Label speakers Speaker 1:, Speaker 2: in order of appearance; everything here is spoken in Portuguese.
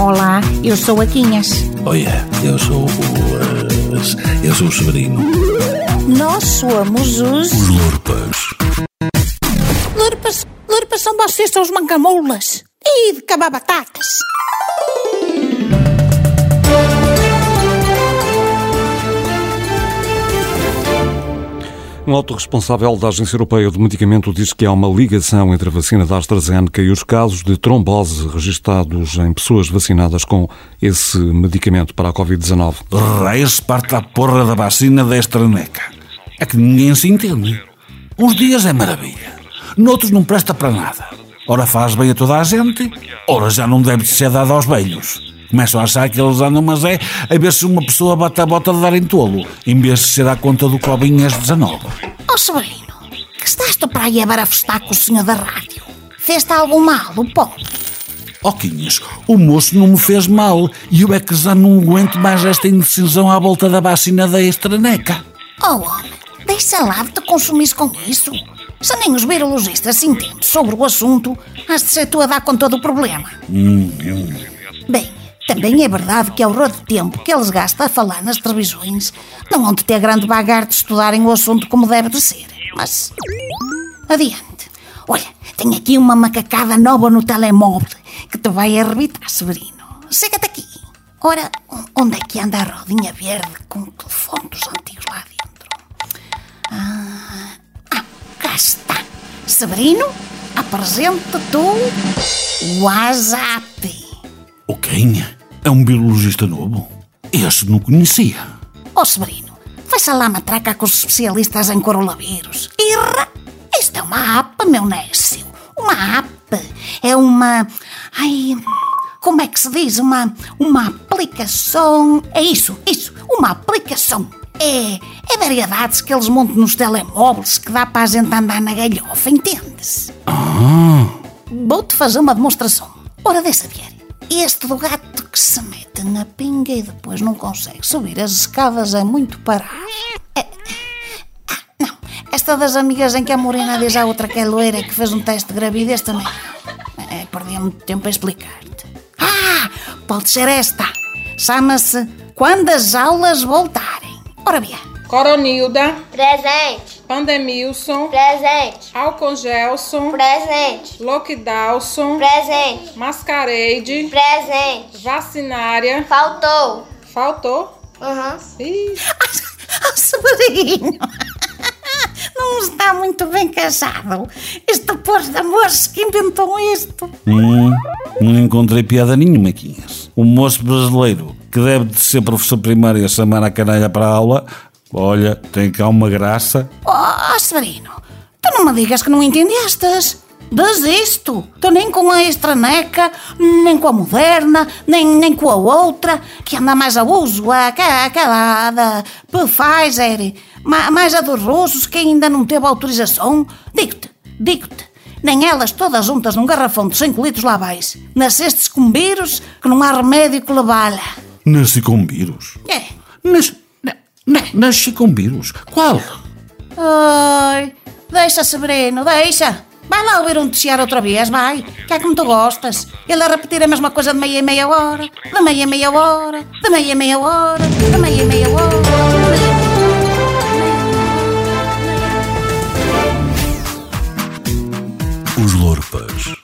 Speaker 1: Olá, eu sou a Quinhas.
Speaker 2: Olha, eu sou o. eh, eu sou o Severino.
Speaker 1: Nós somos os.
Speaker 2: Os Lurpas.
Speaker 1: Lurpas, lurpas são vocês, são os mancamoulas. E de cabar batatas.
Speaker 3: Um alto responsável da Agência Europeia do Medicamento diz que há uma ligação entre a vacina da AstraZeneca e os casos de trombose registados em pessoas vacinadas com esse medicamento para a Covid-19.
Speaker 2: Reis parte a porra da vacina da AstraZeneca. É que ninguém se entende. Uns dias é maravilha, noutros não presta para nada. Ora faz bem a toda a gente, ora já não deve ser dado aos velhos. Começam a achar que eles andam, mas é a ver se uma pessoa bate a bota de dar em tolo, em vez de ser à conta do Cobinhas 19.
Speaker 1: Ó Severino, que estás tu para aí a barafustar com o senhor da rádio? Fez-te algum mal, o pobre?
Speaker 2: Ó Quinhas, o moço não me fez mal e eu é que já não aguento mais esta indecisão à volta da vacina da AstraZeneca.
Speaker 1: Oh homem, deixa lá de te consumires com isso. Se nem os virologistas se entendem sobre o assunto, has de ser tu a dar conta do problema. Bem, também é verdade que ao rodo de tempo que eles gastam a falar nas televisões, não vão de ter grande bagar de estudarem o assunto como deve de ser. Mas, adiante. Olha, tenho aqui uma macacada nova no telemóvel que te vai arrebitar, Severino. Chega-te aqui. Ora, onde é que anda a rodinha verde com o telefone dos antigos lá dentro? Ah, ah, cá está. Severino, apresenta-te o WhatsApp.
Speaker 2: O quem? É um biologista novo? Esse não conhecia.
Speaker 1: Ó Severino, vai-se lá matraca com os especialistas em coronavírus. Irra! Isto é uma app, meu Nécio. Uma app. É uma... Ai... Como é que se diz? Uma... Uma aplicação... É isso, isso. Uma aplicação. É... É variedades que eles montam nos telemóveis que dá para a gente andar na galhofa, entendes? Vou-te fazer uma demonstração. Ora, deixa ver. Este do gato se mete na pinga e depois não consegue subir as escadas é muito parado. É- Ah, não. Esta das amigas em que a morena diz à outra que é loira que fez um teste de gravidez também. É, perdi muito tempo a explicar-te. Ah, pode ser esta. Chama-se Quando as aulas voltarem. Ora bem.
Speaker 4: Coronilda,
Speaker 5: Presente,
Speaker 4: Pandemilson,
Speaker 5: presente,
Speaker 4: Álcool Gelson,
Speaker 5: presente,
Speaker 4: Lockdalson,
Speaker 5: presente,
Speaker 4: Mascareide,
Speaker 5: presente.
Speaker 4: Vacinária.
Speaker 5: Faltou.
Speaker 4: Faltou?
Speaker 5: Uhum.
Speaker 4: Ih,
Speaker 1: Ah, Sobrinho! Não está muito bem casado. Este posto de amores que inventou isto.
Speaker 2: Hum, não encontrei piada nenhuma, Quinhas. O moço brasileiro, que deve de ser professor primário a chamar a canalha para a aula, olha, tem cá uma graça.
Speaker 1: Oh, Severino, tu não me digas que não entendestes. Desisto. Tu nem com a extraneca, nem com a moderna, nem, nem com a outra, que anda mais a uso, aquela, da Pfizer, ma- mais a dos russos, que ainda não teve autorização. Digo-te, digo-te, nem elas todas juntas num garrafão de 5 litros lá vais. Nascestes com vírus que não há remédio que levá-la.
Speaker 2: Nasci com vírus.
Speaker 1: É.
Speaker 2: Nas, na, na, nasci com vírus. Qual?
Speaker 1: Ai, deixa, Severino, deixa. Vai lá ouvir um noticiário outra vez, vai. Que é como tu gostas. Ele a repetir a mesma coisa de meia em meia hora, de meia em meia hora, de meia em meia hora, de meia em meia hora.
Speaker 2: Os Lorpas.